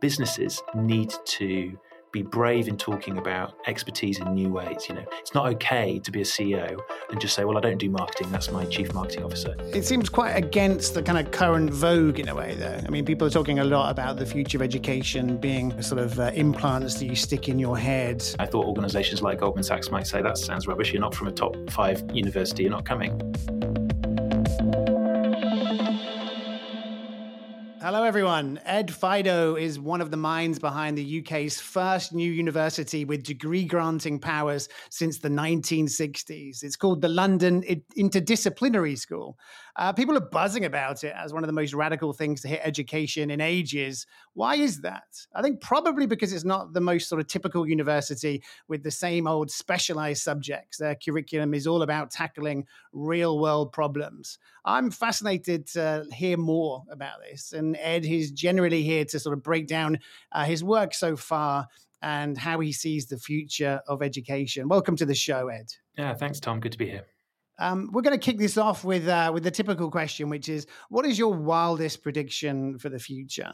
businesses need to be brave in talking about expertise in new ways. You know, it's not okay to be a CEO and just say, "Well, I don't do marketing. That's my chief marketing officer." It seems quite against the kind of current vogue in a way, though. I mean, people are talking a lot about the future of education being sort of uh, implants that you stick in your head. I thought organisations like Goldman Sachs might say, "That sounds rubbish. You're not from a top five university. You're not coming." Hello, everyone. Ed Fidoe is one of the minds behind the UK's first new university with degree granting powers since the 1960s. It's called the London Interdisciplinary School. Uh, people are buzzing about it as one of the most radical things to hit education in ages. Why is that? I think probably because it's not the most sort of typical university with the same old specialized subjects. Their curriculum is all about tackling real world problems. I'm fascinated to hear more about this. And Ed is generally here to sort of break down uh, his work so far and how he sees the future of education. Welcome to the show, Ed. Yeah, thanks, Tom. Good to be here. Um, we're going to kick this off with uh, with the typical question, which is, what is your wildest prediction for the future?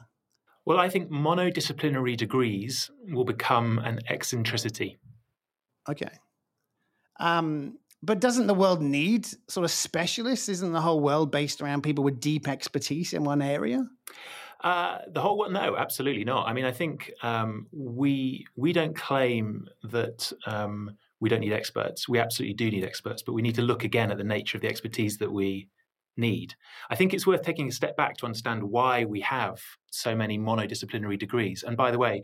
Well, I think monodisciplinary degrees will become an eccentricity. Okay. Um, but doesn't the world need sort of specialists? Isn't the whole world based around people with deep expertise in one area? Uh, the whole world, no, absolutely not. I mean, I think um, we we don't claim that um, we don't need experts. We absolutely do need experts, but we need to look again at the nature of the expertise that we need. I think it's worth taking a step back to understand why we have so many monodisciplinary degrees. And by the way,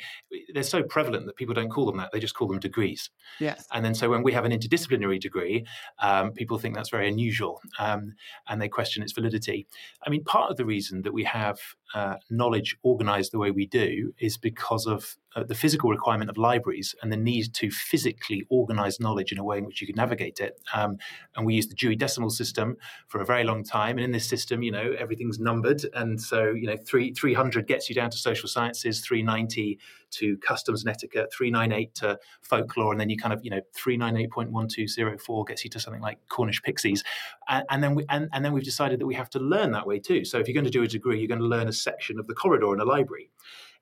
they're so prevalent that people don't call them that; they just call them degrees. Yes. And then so when we have an interdisciplinary degree, um, people think that's very unusual, um, and they question its validity. I mean, part of the reason that we have uh, knowledge organized the way we do is because of uh, the physical requirement of libraries and the need to physically organize knowledge in a way in which you can navigate it. Um, and we use the Dewey Decimal System for a very long time. And in this system, you know, everything's numbered, and so you know, three three hundred gets you down to social sciences, three ninety to customs and etiquette, three nine eight to folklore, and then you kind of you know three nine eight point one two zero four gets you to something like Cornish pixies, and, and then we and, and then we've decided that we have to learn that way too. So if you're going to do a degree, you're going to learn a section of the corridor in a library.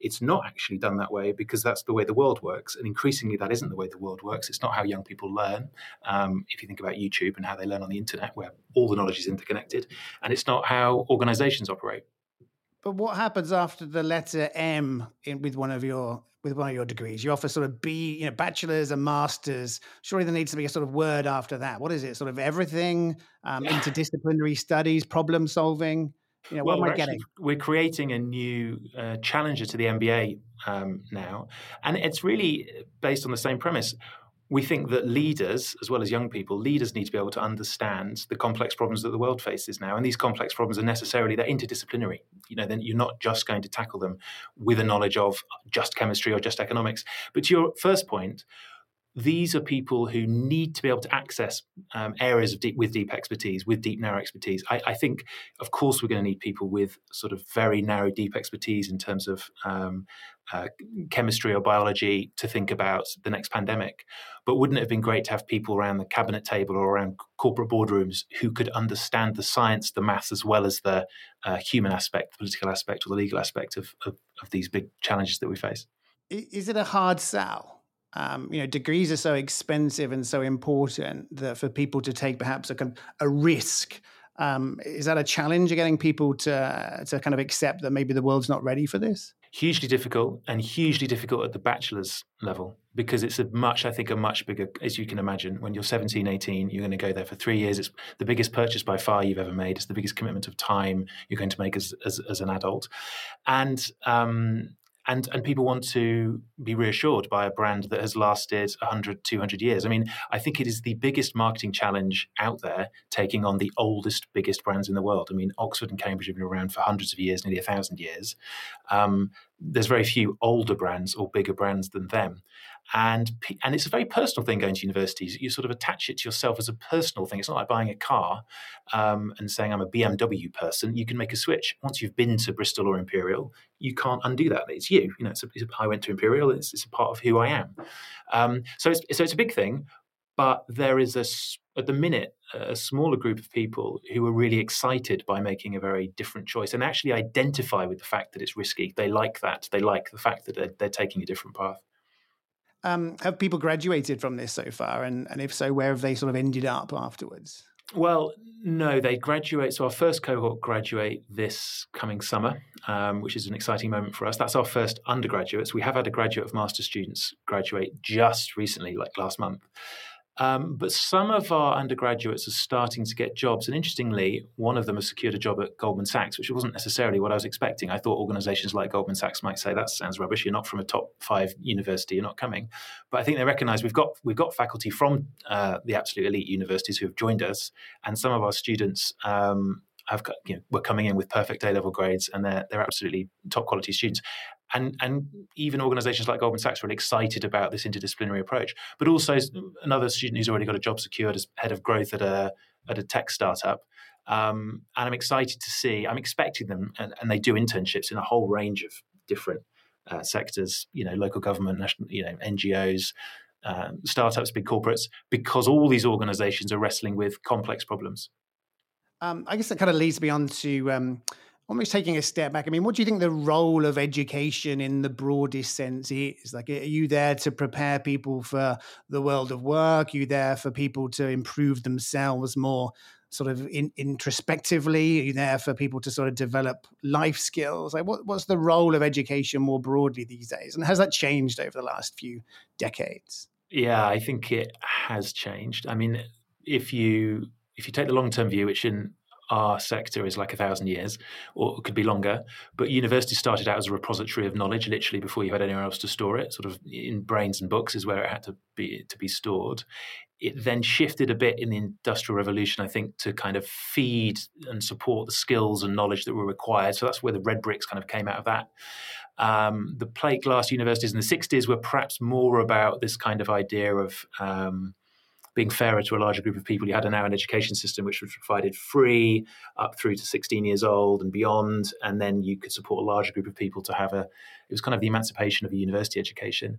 It's not actually done that way because that's the way the world works. And increasingly, that isn't the way the world works. It's not how young people learn. Um, if you think about YouTube and how they learn on the internet, where all the knowledge is interconnected, and it's not how organizations operate. But what happens after the letter M in, with one of your with one of your degrees? You offer sort of B, you know, bachelors and masters. Surely there needs to be a sort of word after that. What is it? Sort of everything, um, interdisciplinary studies, problem solving. You know, well, what am I we're getting? actually- We're creating a new uh, challenger to the MBA um, now, and it's really based on the same premise. We think that leaders, as well as young people, leaders need to be able to understand the complex problems that the world faces now, and these complex problems are necessarily they're interdisciplinary. You know, then you're not just going to tackle them with a knowledge of just chemistry or just economics. But to your first point, these are people who need to be able to access um, areas deep, with deep expertise, with deep narrow expertise. I, I, think, of course, we're going to need people with sort of very narrow, deep expertise in terms of um, uh, chemistry or biology to think about the next pandemic. But wouldn't it have been great to have people around the cabinet table or around corporate boardrooms who could understand the science, the maths, as well as the uh, human aspect, the political aspect, or the legal aspect of, of, of these big challenges that we face? Is it a hard sell? Um, you know, degrees are so expensive and so important that for people to take perhaps a a risk. Um, is that a challenge? of Getting people to to kind of accept that maybe the world's not ready for this? hugely difficult and hugely difficult at the bachelor's level because it's a much i think a much bigger as you can imagine when you're 17 18 you're going to go there for three years it's the biggest purchase by far you've ever made it's the biggest commitment of time you're going to make as, as, as an adult and um, and and people want to be reassured by a brand that has lasted 100 200 years. I mean i think it is the biggest marketing challenge out there taking on the oldest biggest brands in the world. I mean oxford and cambridge have been around for hundreds of years nearly a thousand years. Um, there's very few older brands or bigger brands than them and and it's a very personal thing going to universities. You sort of attach it to yourself as a personal thing. It's not like buying a car um, and saying I'm a BMW person. You can make a switch once you've been to Bristol or Imperial. You can't undo that. It's you. You know, it's a, it's a, I went to Imperial. It's, it's, a part of who I am. Um, so it's so it's a big thing, but there is a at the minute a smaller group of people who are really excited by making a very different choice and actually identify with the fact that it's risky. They like that. They like the fact that they're, they're taking a different path. Um, have people graduated from this so far? And, and if so, where have they sort of ended up afterwards? Well, no, they graduate. So our first cohort graduate this coming summer, um, which is an exciting moment for us. That's our first undergraduates. We have had a graduate of master students graduate just recently, like last month. Um, but some of our undergraduates are starting to get jobs. And interestingly, one of them has secured a job at Goldman Sachs, which wasn't necessarily what I was expecting. I thought organizations like Goldman Sachs might say, that sounds rubbish. You're not from a top five university, you're not coming. But I think they recognize we've got, we've got faculty from uh, the absolute elite universities who have joined us. And some of our students um, have you know, were coming in with perfect A level grades, and they're they're absolutely top quality students and and even organizations like Goldman Sachs are really excited about this interdisciplinary approach. But also another student who's already got a job secured as head of growth at a at a tech startup. Um, and I'm excited to see. I'm expecting them, and, and, they do internships in a whole range of different uh, sectors. You know, local government, national, you know, NGOs, um, startups, big corporates, because all these organizations are wrestling with complex problems. Um, I guess that kind of leads me on to um, almost taking a step back, I mean, what do you think the role of education in the broadest sense is? Like, are you there to prepare people for the world of work? Are you there for people to improve themselves more sort of in, introspectively? Are you there for people to sort of develop life skills? Like, what, what's the role of education more broadly these days? And has that changed over the last few decades? Yeah, I think it has changed. I mean, if you if you take the long term view, which in our sector is like a thousand years, or it could be longer. But university started out as a repository of knowledge, literally before you had anywhere else to store it. Sort of in brains and books is where it had to be to be stored. It then shifted a bit in the industrial revolution, I think, to kind of feed and support the skills and knowledge that were required. So that's where the red bricks kind of came out of that. Um, the plate glass universities in the 60s were perhaps more about this kind of idea of um, being fairer to a larger group of people. You had now an education system which was provided free up through to 16 years old and beyond, and then you could support a larger group of people to have a. It was kind of the emancipation of a university education.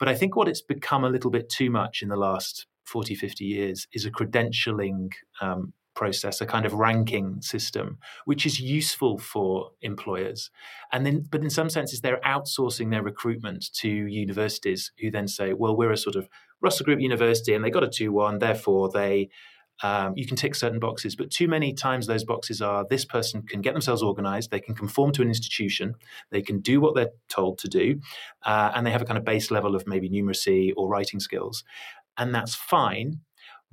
But I think what it's become a little bit too much in the last 40, 50 years is a credentialing um, process, a kind of ranking system, which is useful for employers. And then, but in some senses, they're outsourcing their recruitment to universities who then say, well, we're a sort of Russell Group University, and they got a 2 1, therefore they. Um, you can tick certain boxes, but too many times those boxes are this person can get themselves organized, they can conform to an institution, they can do what they're told to do, uh, and they have a kind of base level of maybe numeracy or writing skills. And that's fine.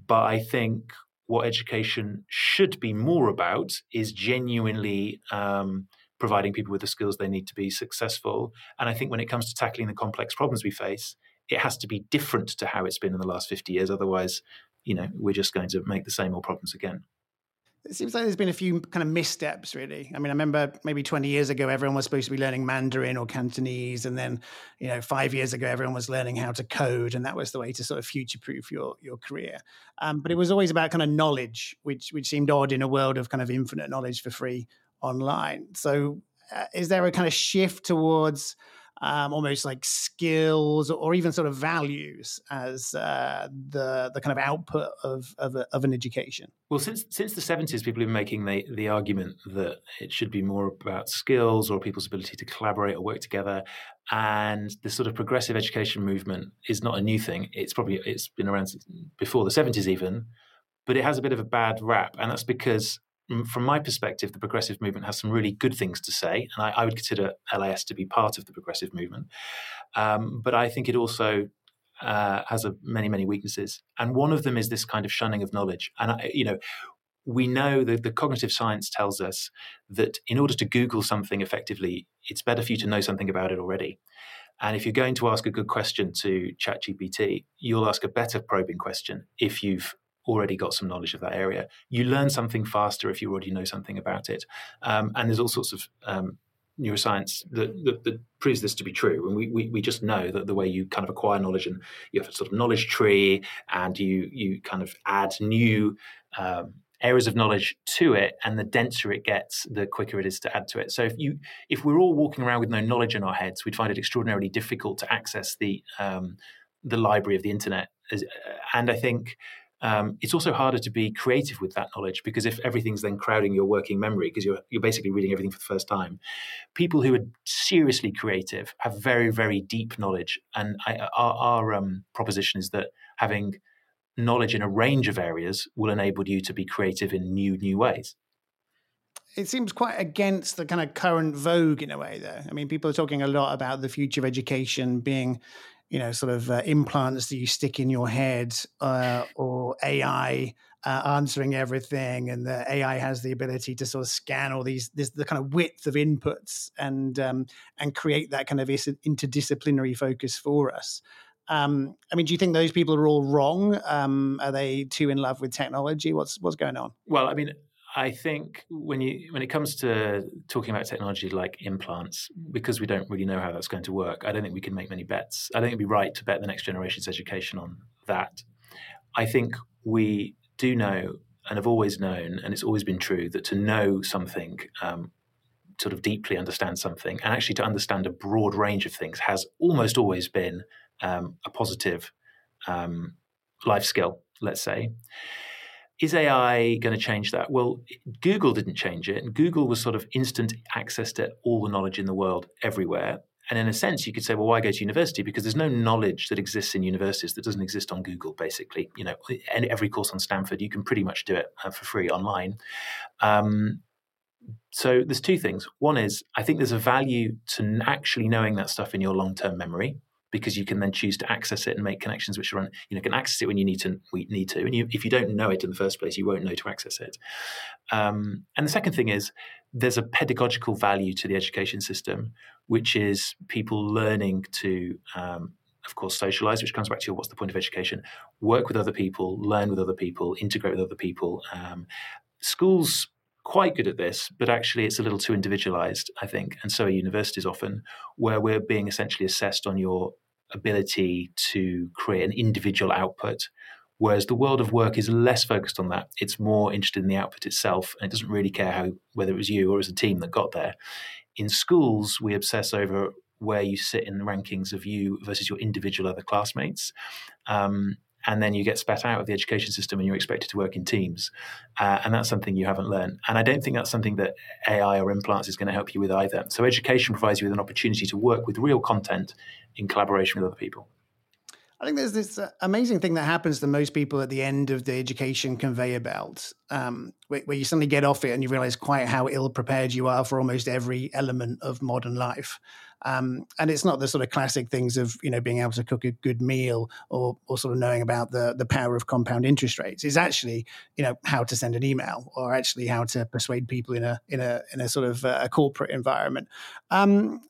But I think what education should be more about is genuinely um, providing people with the skills they need to be successful. And I think when it comes to tackling the complex problems we face, it has to be different to how it's been in the last 50 years. Otherwise, you know, we're just going to make the same old problems again. It seems like there's been a few kind of missteps, really. I mean, I remember maybe 20 years ago, everyone was supposed to be learning Mandarin or Cantonese. And then, you know, five years ago, everyone was learning how to code. And that was the way to sort of future proof your, your career. Um, but it was always about kind of knowledge, which, which seemed odd in a world of kind of infinite knowledge for free online. So, uh, is there a kind of shift towards um, almost like skills or even sort of values as uh, the the kind of output of of, a, of, an education. Well, since since the seventies, people have been making the the argument that it should be more about skills or people's ability to collaborate or work together, and the sort of progressive education movement is not a new thing. It's probably it's been around before the seventies even, but it has a bit of a bad rap, and that's because from my perspective, the progressive movement has some really good things to say, and I, I would consider LIS to be part of the progressive movement. Um, but I think it also uh, has a, many, many weaknesses, and one of them is this kind of shunning of knowledge. And I, you know, we know that the cognitive science tells us that in order to Google something effectively, it's better for you to know something about it already. And if you're going to ask a good question to ChatGPT, you'll ask a better probing question if you've already got some knowledge of that area. You learn something faster if you already know something about it. Um, and there's all sorts of um, neuroscience that, that, that, proves this to be true. And we, we, we, just know that the way you kind of acquire knowledge and you have a sort of knowledge tree and you, you kind of add new um, areas of knowledge to it and the denser it gets the quicker it is to add to it so if you if we're all walking around with no knowledge in our heads we'd find it extraordinarily difficult to access the um, the library of the internet and i think um, it's also harder to be creative with that knowledge because if everything's then crowding your working memory because you're, you're basically reading everything for the first time people who are seriously creative have very very deep knowledge. And I, our, our um, proposition is that having knowledge in a range of areas will enable you to be creative in new new ways. It seems quite against the kind of current vogue in a way though i mean people are talking a lot about the future of education being you know sort of uh, implants that you stick in your head uh, or ai uh, answering everything and the ai has the ability to sort of scan all these this the kind of width of inputs and um, and create that kind of interdisciplinary focus for us um, I mean, do you think those people are all wrong? Um, are they too in love with technology? What's what's going on? Well, I mean, I think when you when it comes to talking about technology like implants, because we don't really know how that's going to work, I don't think we can make many bets. I don't think it'd be right to bet the next generation's education on that. I think we do know and have always known, and it's always been true, that to know something, um, sort of deeply understand something, and actually to understand a broad range of things has almost always been um, a positive um, life skill, let's say. Is AI going to change that? Well, Google didn't change it. And Google was sort of instant access to all the knowledge in the world everywhere. And in a sense, you could say, well, why go to university? Because there's no knowledge that exists in universities that doesn't exist on Google, basically. You know, every course on Stanford, you can pretty much do it uh, for free online. Um, so there's two things. One is I think there's a value to actually knowing that stuff in your long-term memory because you can then choose to access it and make connections which you know can access it when you need to we need to. And you, if you don't know it in the first place you won't know to access it. Um, and the second thing is there's a pedagogical value to the education system which is people learning to um, of course socialize which comes back to what's the point of education? Work with other people learn with other people integrate with other people. Um, schools quite good at this, but actually it's a little too individualized, I think. And so are universities often, where we're being essentially assessed on your ability to create an individual output. Whereas the world of work is less focused on that. It's more interested in the output itself, and it doesn't really care how whether it was you or as a team that got there. In schools, we obsess over where you sit in the rankings of you versus your individual other classmates. Um, and then you get spat out of the education system and you're expected to work in teams. Uh, and that's something you haven't learned. And I don't think that's something that AI or implants is going to help you with either. So education provides you with an opportunity to work with real content in collaboration with other people. I think there's this uh, amazing thing that happens to most people at the end of the education conveyor belt, um, where, where, you suddenly get off it and you realize quite how ill prepared you are for almost every element of modern life. Um, and it's not the sort of classic things of you know being able to cook a good meal or or sort of knowing about the the power of compound interest rates. It's actually you know how to send an email or actually how to persuade people in a in a in a sort of uh, a corporate environment. Um,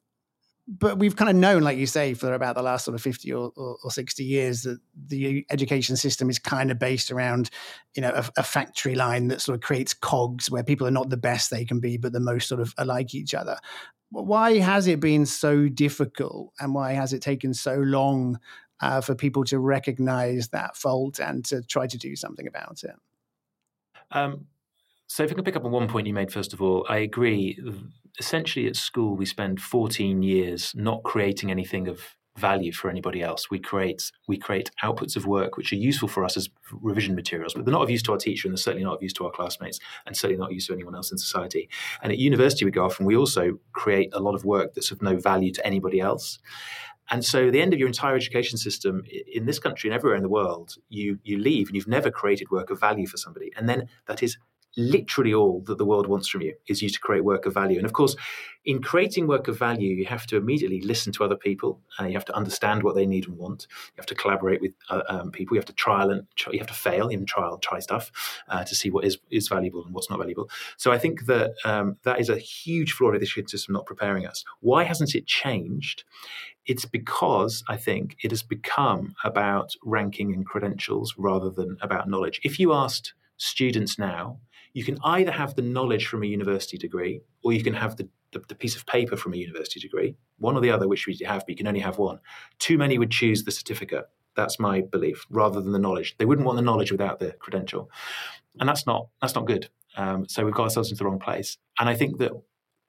but we've kind of known, like you say, for about the last sort of 50 or, or, or 60 years that the education system is kind of based around, you know, a, a, factory line that sort of creates cogs where people are not the best they can be, but the most sort of alike each other why has it been so difficult and why has it taken so long uh, for people to recognize that fault and to try to do something about it? Um, so, if I can pick up on one point you made, first of all, I agree. Essentially, at school, we spend 14 years not creating anything of value for anybody else. We create we create outputs of work which are useful for us as revision materials, but they're not of use to our teacher, and they're certainly not of use to our classmates, and certainly not of use to anyone else in society. And at university, we go off and we also create a lot of work that's of no value to anybody else. And so, the end of your entire education system in this country and everywhere in the world, you you leave and you've never created work of value for somebody, and then that is literally all that the world wants from you is you to create work of value. And of course, in creating work of value, you have to immediately listen to other people. Uh, you have to understand what they need and want. You have to collaborate with uh, um, people. You have to trial and you have to fail, in trial, try stuff uh, to see what is is valuable and what's not valuable. So I think that um, that is a huge flaw of the education system not preparing us. Why hasn't it changed? It's because I think it has become about ranking and credentials rather than about knowledge. If you asked students now you can either have the knowledge from a university degree or you can have the, the, the, piece of paper from a university degree, one or the other, which we have, but you can only have one. Too many would choose the certificate. That's my belief, rather than the knowledge. They wouldn't want the knowledge without the credential, and that's not that's not good. Um, so we've got ourselves into the wrong place. And I think that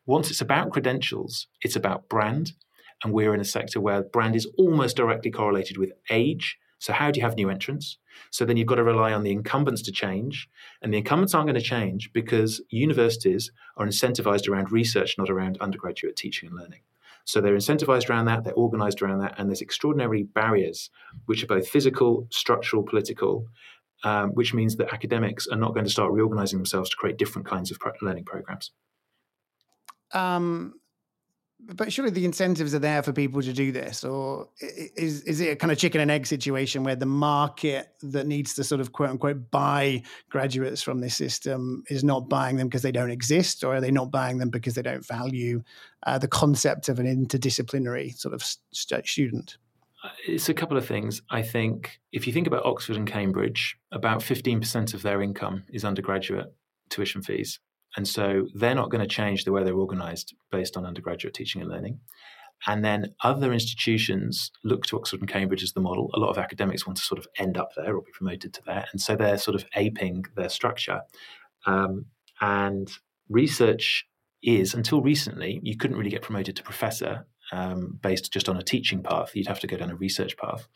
once it's about credentials, it's about brand, and we're in a sector where brand is almost directly correlated with age so, how do you have new entrants? So, then you've got to rely on the incumbents to change. And the incumbents aren't going to change because universities are incentivized around research, not around undergraduate teaching and learning. So, they're incentivized around that, they're organized around that, and there's extraordinary barriers, which are both physical, structural, political. Um, which means that academics are not going to start reorganizing themselves to create different kinds of learning programs. Um, but surely the incentives are there for people to do this, or is is it a kind of chicken and egg situation where the market that needs to sort of quote unquote buy graduates from this system is not buying them because they don't exist, or are they not buying them because they don't value uh, the concept of an interdisciplinary sort of st- student? It's a couple of things. I think if you think about Oxford and Cambridge, about 15% of their income is undergraduate tuition fees. And so they're not going to change the way they're organized based on undergraduate teaching and learning. And then other institutions look to Oxford and Cambridge as the model. A lot of academics want to sort of end up there or be promoted to there. And so they're sort of aping their structure. Um, and research is, until recently, you couldn't really get promoted to professor um, based just on a teaching path. You'd have to go down a research path.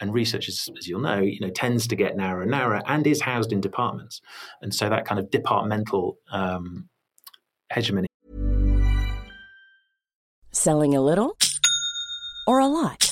And research, is, as you'll know, you know, tends to get narrower and narrower and is housed in departments. And so that kind of departmental um, hegemony. Selling a little or a lot?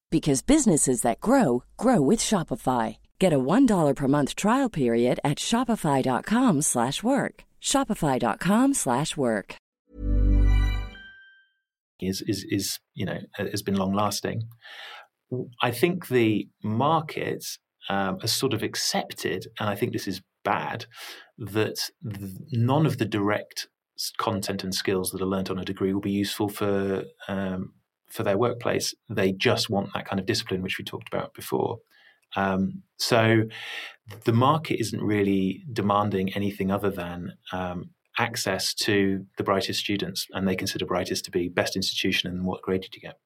because businesses that grow grow with Shopify. Get a $1 per month trial period at Shopify.com slash work. Shopify.com slash work. Is is is, you know, has been long lasting. I think the market um, has sort of accepted, and I think this is bad, that none of the direct content and skills that are learnt on a degree will be useful for um, for their workplace. They just want that kind of discipline, which we talked about before. Um, so the market isn't really demanding anything other than um, access to the brightest students, and they consider brightest to be best institution and what grade did you get.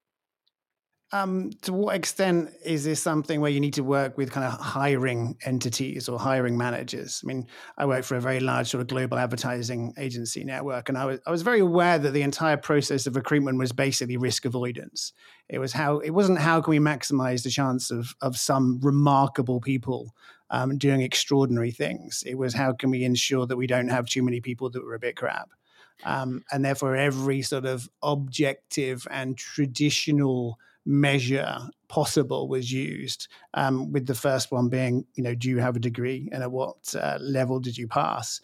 Um, to what extent is this something where you need to work with kind of hiring entities or hiring managers? I mean, I work for a very large sort of global advertising agency network, and I was I was very aware that the entire process of recruitment was basically risk avoidance. It was how it wasn't how can we maximize the chance of of some remarkable people um, doing extraordinary things. It was how can we ensure that we don't have too many people that were a bit crap. Um, and therefore, every sort of objective and traditional measure possible was used. Um, with the first one being, you know, do you have a degree and at what uh, level did you pass?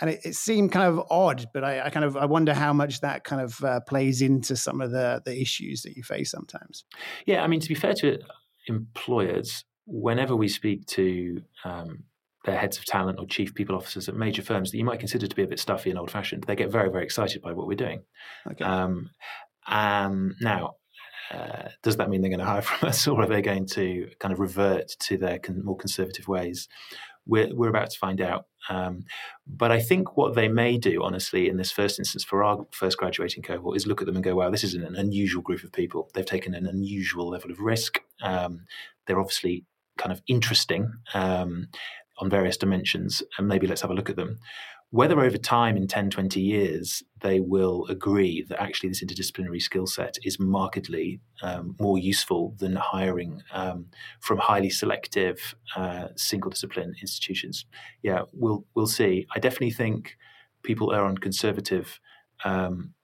And it, it, seemed kind of odd, but I, I, kind of I wonder how much that kind of uh, plays into some of the the issues that you face sometimes. Yeah, I mean, to be fair to employers, whenever we speak to um, their heads of talent or chief people officers at major firms that you might consider to be a bit stuffy and old fashioned, they get very, very excited by what we're doing. Okay. Um, um, now, uh, does that mean they're going to hire from us, or are they going to kind of revert to their con- more conservative ways? We're, we're about to find out. Um, but I think what they may do, honestly, in this first instance for our first graduating cohort, is look at them and go, wow, this is an unusual group of people. They've taken an unusual level of risk. Um, they're obviously kind of interesting um, on various dimensions, and maybe let's have a look at them. Whether over time in 10, 20 years they will agree that actually this interdisciplinary skill set is markedly um, more useful than hiring um, from highly selective uh, single discipline institutions. Yeah, we'll we'll see. I definitely think people are on conservative um,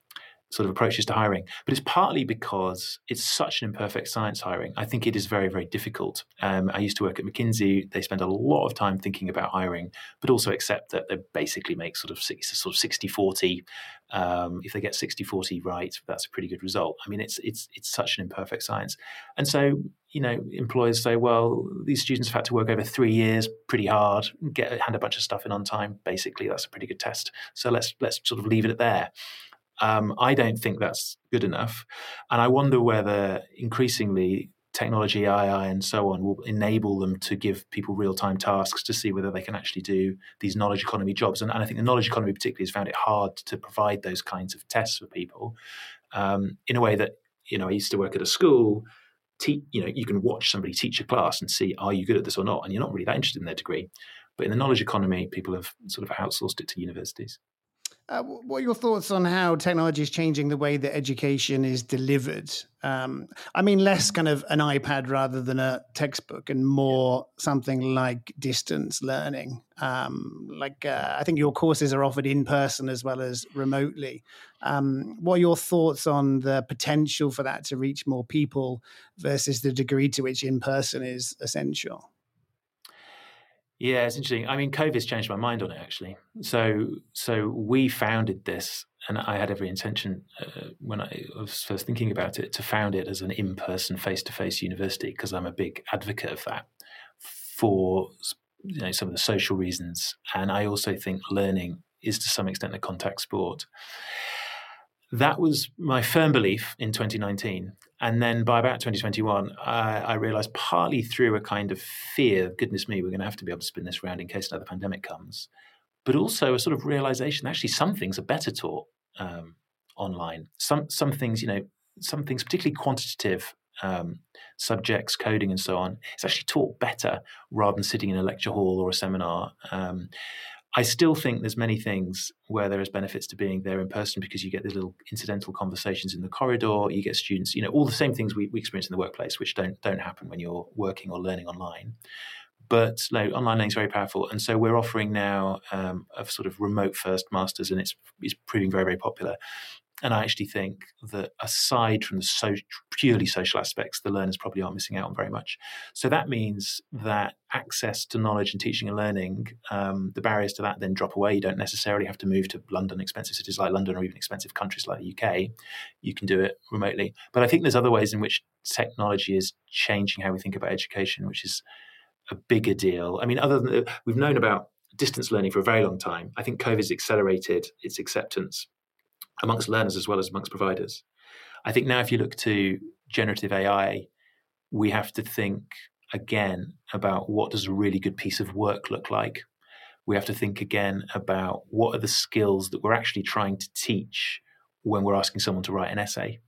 sort of approaches to hiring. But it's partly because it's such an imperfect science hiring. I think it is very, very difficult. Um, I used to work at McKinsey. They spend a lot of time thinking about hiring, but also accept that they basically make sort of 60, sort of 60 40. Um, if they get 60 40 right, that's a pretty good result. I mean, it's, it's, it's such an imperfect science. And so, you know, employers say, well, these students have had to work over three years pretty hard, get hand a bunch of stuff in on time. Basically, that's a pretty good test. So let's let's sort of leave it at there. Um, I don't think that's good enough. And I wonder whether increasingly technology, AI, and so on will enable them to give people real time tasks to see whether they can actually do these knowledge economy jobs. And, and, I think the knowledge economy, particularly, has found it hard to provide those kinds of tests for people um, in a way that, you know, I used to work at a school. Te- you know, you can watch somebody teach a class and see are you good at this or not, and you're not really that interested in their degree. But in the knowledge economy, people have sort of outsourced it to universities. Uh, what are your thoughts on how technology is changing the way that education is delivered? Um, I mean, less kind of an iPad rather than a textbook, and more something like distance learning. Um, like, uh, I think your courses are offered in person as well as remotely. Um, what are your thoughts on the potential for that to reach more people versus the degree to which in person is essential? Yeah, it's interesting. I mean, COVID's changed my mind on it actually. So, so we founded this, and I had every intention uh, when I was first thinking about it to found it as an in-person, face-to-face university because I'm a big advocate of that for you know some of the social reasons, and I also think learning is to some extent a contact sport. That was my firm belief in 2019. And then by about 2021, I, I realized partly through a kind of fear, goodness me, we're going to have to be able to spin this around in case another pandemic comes, but also a sort of realization actually some things are better taught um, online. Some, some things, you know, some things, particularly quantitative um, subjects, coding, and so on, it's actually taught better rather than sitting in a lecture hall or a seminar. Um, I still think there's many things where there is benefits to being there in person because you get these little incidental conversations in the corridor. You get students, you know, all the same things we, we experience in the workplace, which don't don't happen when you're working or learning online. But no, online learning is very powerful, and so we're offering now um, a sort of remote first masters, and it's it's proving very very popular. And I actually think that aside from the so, purely social aspects, the learners probably aren't missing out on very much. So that means that access to knowledge and teaching and learning, um, the barriers to that then drop away. You don't necessarily have to move to London, expensive cities like London, or even expensive countries like the UK. You can do it remotely. But I think there's other ways in which technology is changing how we think about education, which is a bigger deal. I mean, other than we've known about distance learning for a very long time, I think COVID has accelerated its acceptance amongst learners as well as amongst providers. I think now, if you look to generative AI, we have to think again about what does a really good piece of work look like. We have to think again about what are the skills that we're actually trying to teach when we're asking someone to write an essay.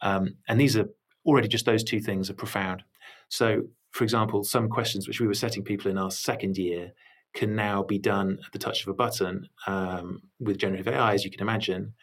Um, and these are already just those two things are profound. So, for example, some questions which we were setting people in our second year can now be done at the touch of a button um, with generative AI, as you can imagine.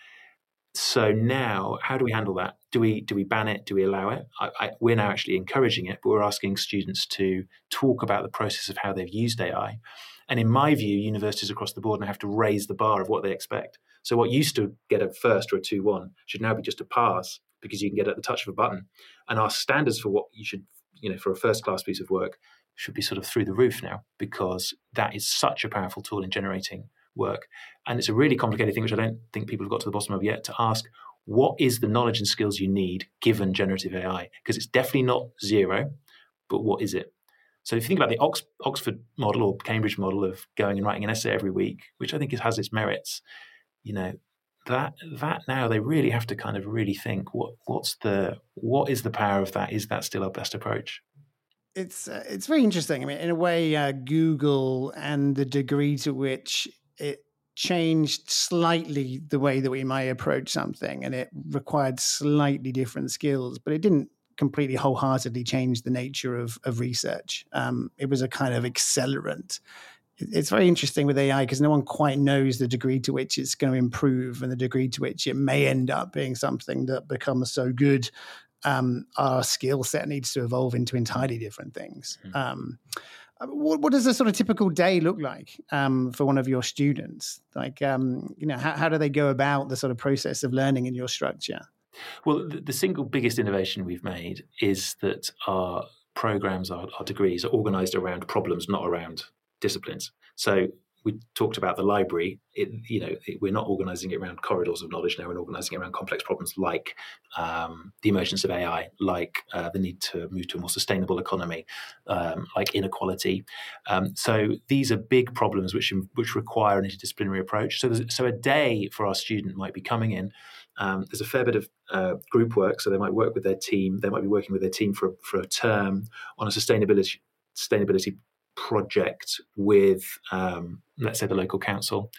So now, how do we handle that? Do we do we ban it? Do we allow it? I, I, we're now actually encouraging it, but we're asking students to talk about the process of how they've used AI. And in my view, universities across the board now have to raise the bar of what they expect. So what used to get a first or a two one should now be just a pass because you can get it at the touch of a button. And our standards for what you should, you know, for a first class piece of work should be sort of through the roof now because that is such a powerful tool in generating work. And it's a really complicated thing, which I don't think people have got to the bottom of yet, to ask what is the knowledge and skills you need given generative AI? Because it's definitely not zero, but what is it? So if you think about the Ox- Oxford model or Cambridge model of going and writing an essay every week, which I think has its merits, you know, that that now they really have to kind of really think what what's the what is the power of that? Is that still our best approach? It's uh, it's very interesting. I mean, in a way, uh, Google and the degree to which it changed slightly the way that we might approach something, and it required slightly different skills, but it didn't completely wholeheartedly change the nature of of research. Um, it was a kind of accelerant it's very interesting with AI because no one quite knows the degree to which it's going to improve and the degree to which it may end up being something that becomes so good. Um, our skill set needs to evolve into entirely different things. Mm-hmm. Um, what, what, does a sort of typical day look like um, for one of your students? Like, um, you know, how, how do they go about the sort of process of learning in your structure? Well, the, the single biggest innovation we've made is that our programs, our, our degrees, are organized around problems, not around disciplines. So we talked about the library. It, you know, it, we're not organizing it around corridors of knowledge now. We're organizing it around complex problems like um, the emergence of AI, like uh, the need to move to a more sustainable economy, um, like inequality. Um, so these are big problems which which require an interdisciplinary approach. So so a day for our student might be coming in. Um, there's a fair bit of uh, group work, so they might work with their team. They might be working with their team for for a term on a sustainability sustainability project with, um, let's say, the local council.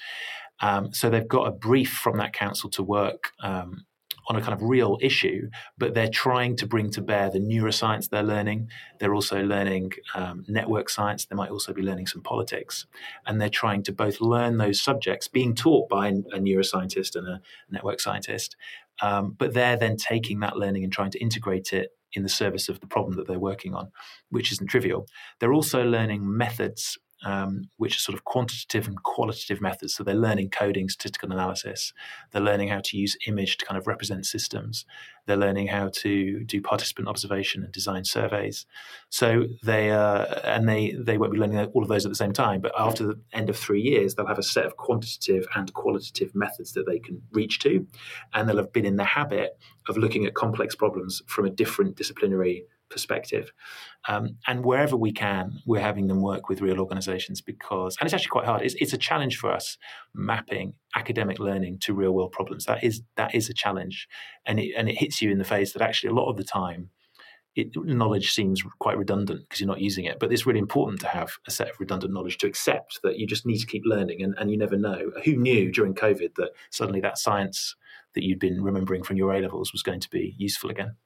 Um, so they've got a brief from that council to work um, on a kind of real issue, but they're trying to bring to bear the neuroscience they're learning. They're also learning um, network science. They might also be learning some politics. And they're trying to both learn those subjects being taught by a neuroscientist and a network scientist, um, but they're then taking that learning and trying to integrate it in the service of the problem that they're working on, which isn't trivial. They're also learning methods um, which are sort of quantitative and qualitative methods. So they're learning coding, statistical analysis. They're learning how to use image to kind of represent systems. They're learning how to do participant observation and design surveys. So they uh, and they they won't be learning all of those at the same time. But after the end of three years, they'll have a set of quantitative and qualitative methods that they can reach to, and they'll have been in the habit of looking at complex problems from a different disciplinary perspective. Um, and wherever we can, we're having them work with real organizations because, and it's actually quite hard. It's, it's, a challenge for us mapping academic learning to real world problems. That is that is a challenge, and it and it hits you in the face that actually a lot of the time. It, knowledge seems quite redundant because you're not using it, but it's really important to have a set of redundant knowledge to accept that you just need to keep learning, and, and you never know. Who knew during COVID that suddenly that science that you'd been remembering from your A levels was going to be useful again?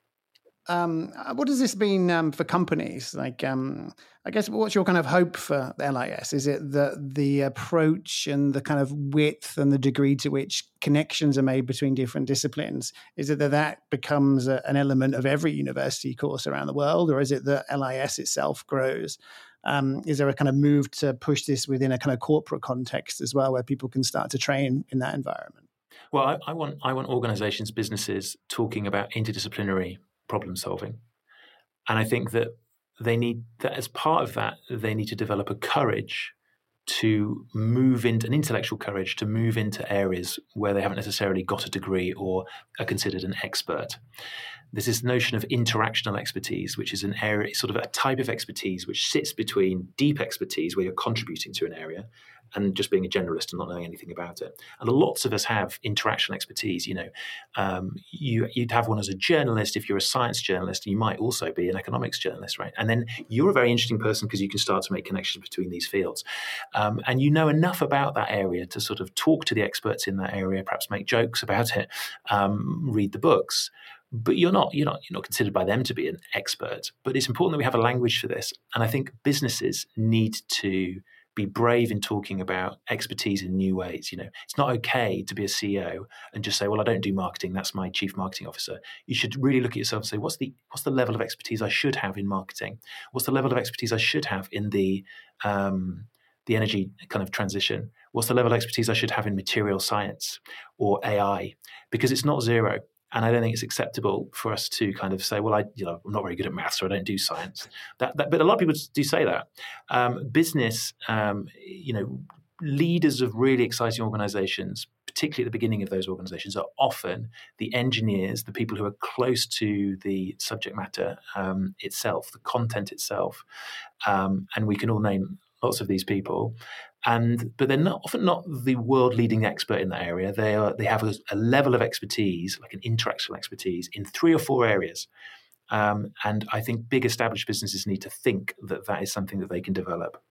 Um, uh, what does this mean um, for companies? Like, um, I guess, what's your kind of hope for LIS? Is it that the approach and the kind of width and the degree to which connections are made between different disciplines? Is it that that becomes a, an element of every university course around the world, or is it that LIS itself grows? Um, is there a kind of move to push this within a kind of corporate context as well, where people can start to train in that environment? Well, I, I want I want organisations, businesses talking about interdisciplinary problem solving. And I think that they need that as part of that, they need to develop a courage to move into an intellectual courage to move into areas where they haven't necessarily got a degree or are considered an expert. There's this notion of interactional expertise, which is an area, sort of a type of expertise which sits between deep expertise, where you're contributing to an area, and just being a generalist and not knowing anything about it. And lots of us have interaction expertise. You know, um, you, would have one as a journalist if you're a science journalist. You might also be an economics journalist, right? And then you're a very interesting person because you can start to make connections between these fields, um, and you know enough about that area to sort of talk to the experts in that area, perhaps make jokes about it, um, read the books but you're not you're not you're not considered by them to be an expert but it's important that we have a language for this and i think businesses need to be brave in talking about expertise in new ways. You know, it's not okay to be a CEO and just say, "Well, I don't do marketing. That's my chief marketing officer." You should really look at yourself and say, "What's the what's the level of expertise I should have in marketing? What's the level of expertise I should have in the um, the energy kind of transition? What's the level of expertise I should have in material science or AI? Because it's not zero. And I don't think it's acceptable for us to kind of say, well, I, you know, I'm not very good at maths, or I don't do science. That, that but a lot of people do say that. Um, business, um, you know, leaders of really exciting organizations, particularly at the beginning of those organizations, are often the engineers, the people who are close to the subject matter um, itself, the content itself. Um, and we can all name lots of these people and but they're not often not the world leading expert in that area. They are they have a, a level of expertise, like an interactional expertise, in three or four areas. Um, and I think big established businesses need to think that that is something that they can develop.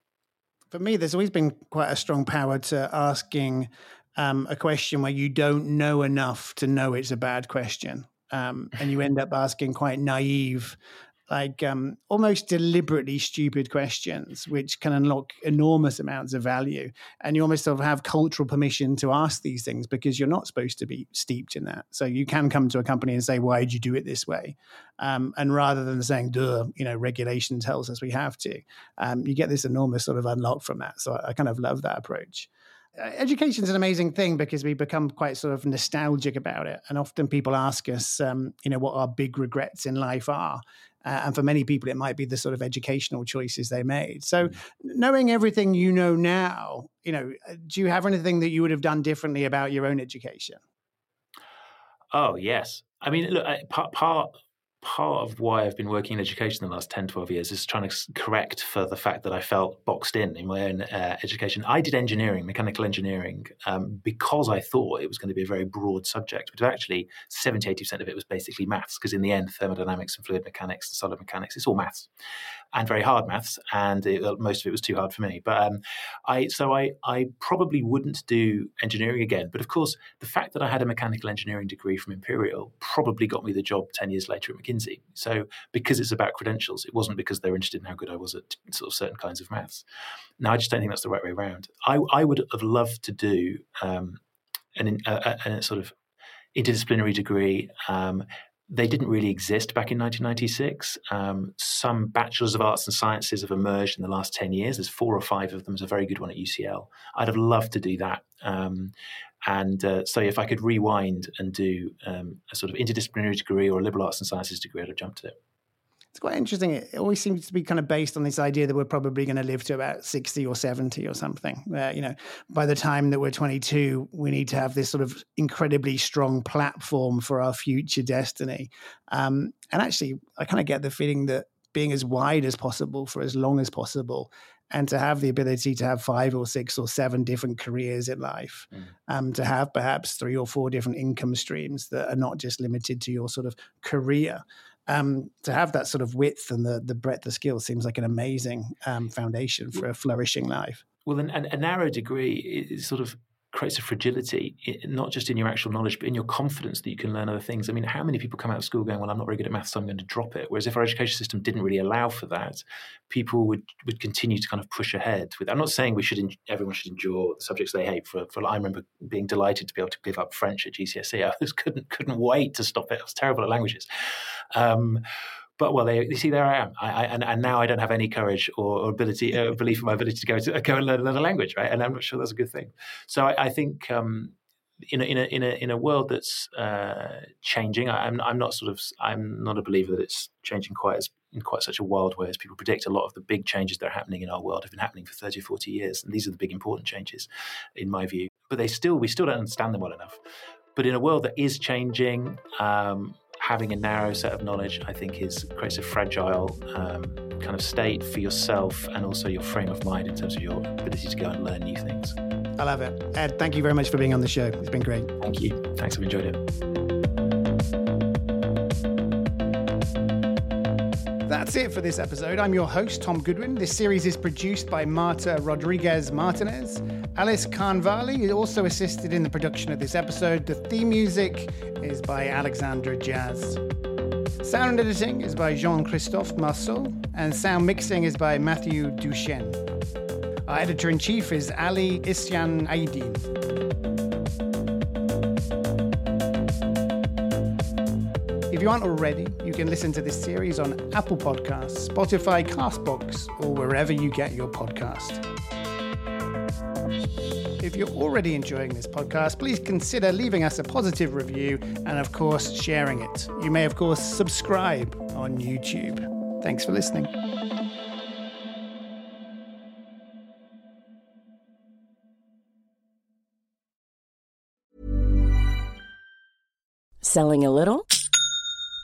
For me, there's always been quite a strong power to asking um, a question where you don't know enough to know it's a bad question. Um, and you end up asking quite naive like um, almost deliberately stupid questions, which can unlock enormous amounts of value. And you almost sort of have cultural permission to ask these things because you're not supposed to be steeped in that. So you can come to a company and say, "Why did you do it this way?" Um, and rather than saying, "Duh," you know, regulation tells us we have to, um, you get this enormous sort of unlock from that. So I, I kind of love that approach. Uh, education is an amazing thing because we become quite sort of nostalgic about it. And often people ask us, um, you know, what our big regrets in life are. Uh, and for many people, it might be the sort of educational choices they made. So, mm. knowing everything you know now, you know, uh, do you have anything that you would have done differently about your own education? Oh yes, I mean, look, part part part of why I've been working in education the last 10, 12 years is trying to correct for the fact that I felt boxed in in my own uh, education. I did engineering, mechanical engineering, um, because I thought it was going to be a very broad subject, but actually 70, 80% of it was basically maths, because in the end, thermodynamics and fluid mechanics and solid mechanics, it's all maths and very hard maths, and it, most of it was too hard for me. But um, I so I I probably wouldn't do engineering again. But of course, the fact that I had a mechanical engineering degree from Imperial probably got me the job ten years later at McKinsey. So because it's about credentials, it wasn't because they were interested in how good I was at sort of certain kinds of maths. Now I just don't think that's the right way around. I I would have loved to do um, an, a, a, a sort of interdisciplinary degree um, they didn't really exist back in 1996. Um, some bachelors of arts and sciences have emerged in the last 10 years. There's four or five of them. There's a very good one at UCL. I'd have loved to do that. Um, and uh, so if I could rewind and do um, a sort of interdisciplinary degree or a liberal arts and sciences degree, I'd have jumped at it it's quite interesting. It always seems to be kind of based on this idea that we're probably going to live to about 60 or 70 or something. Where, you know, by the time that we're 22, we need to have this sort of incredibly strong platform for our future destiny. Um, and actually, I kind of get the feeling that being as wide as possible for as long as possible and to have the ability to have five or six or seven different careers in life, mm. um, to have perhaps three or four different income streams that are not just limited to your sort of career um, to have that sort of width and the the breadth of skill seems like an amazing um, foundation for a flourishing life. Well, an, an, a narrow degree is sort of creates a fragility, not just in your actual knowledge, but in your confidence that you can learn other things. I mean, how many people come out of school going, "Well, I'm not very good at maths, so I'm going to drop it." Whereas if our education system didn't really allow for that, people would would continue to kind of push ahead. With I'm not saying we should everyone should endure the subjects they hate. For, for I remember being delighted to be able to give up French at GCSE. I just couldn't couldn't wait to stop it. I was terrible at languages. Um, but well, they, you see, there I am, I, I, and, and, now I don't have any courage or, or ability, uh, belief in my ability to go to go and learn another language, right? And I'm not sure that's a good thing. So I, I think um, in a, in a in a in a world that's uh, changing, I, am I'm not sort of I'm not a believer that it's changing quite as in quite such a wild way as people predict. A lot of the big changes that are happening in our world have been happening for 30 or 40 years, and these are the big important changes, in my view. But they still we still don't understand them well enough. But in a world that is changing, um, having a narrow set of knowledge, I think, is creates a fragile um, kind of state for yourself and also your frame of mind in terms of your ability to go and learn new things. I love it. Ed, thank you very much for being on the show. It's been great. Thank you. Thanks. I've enjoyed it. That's it for this episode. I'm your host, Tom Goodwin. This series is produced by Marta Rodriguez Martinez. Alice Khanvali also assisted in the production of this episode. The theme music is by Alexandra Jazz. Sound editing is by Jean Christophe Marceau, and sound mixing is by Matthew Duchesne. Our editor in chief is Ali Isyan Aidin. You aren't already, you can listen to this series on Apple Podcasts, Spotify, Castbox, or wherever you get your podcast. If you're already enjoying this podcast, please consider leaving us a positive review and, of course, sharing it. You may, of course, subscribe on YouTube. Thanks for listening. Selling a little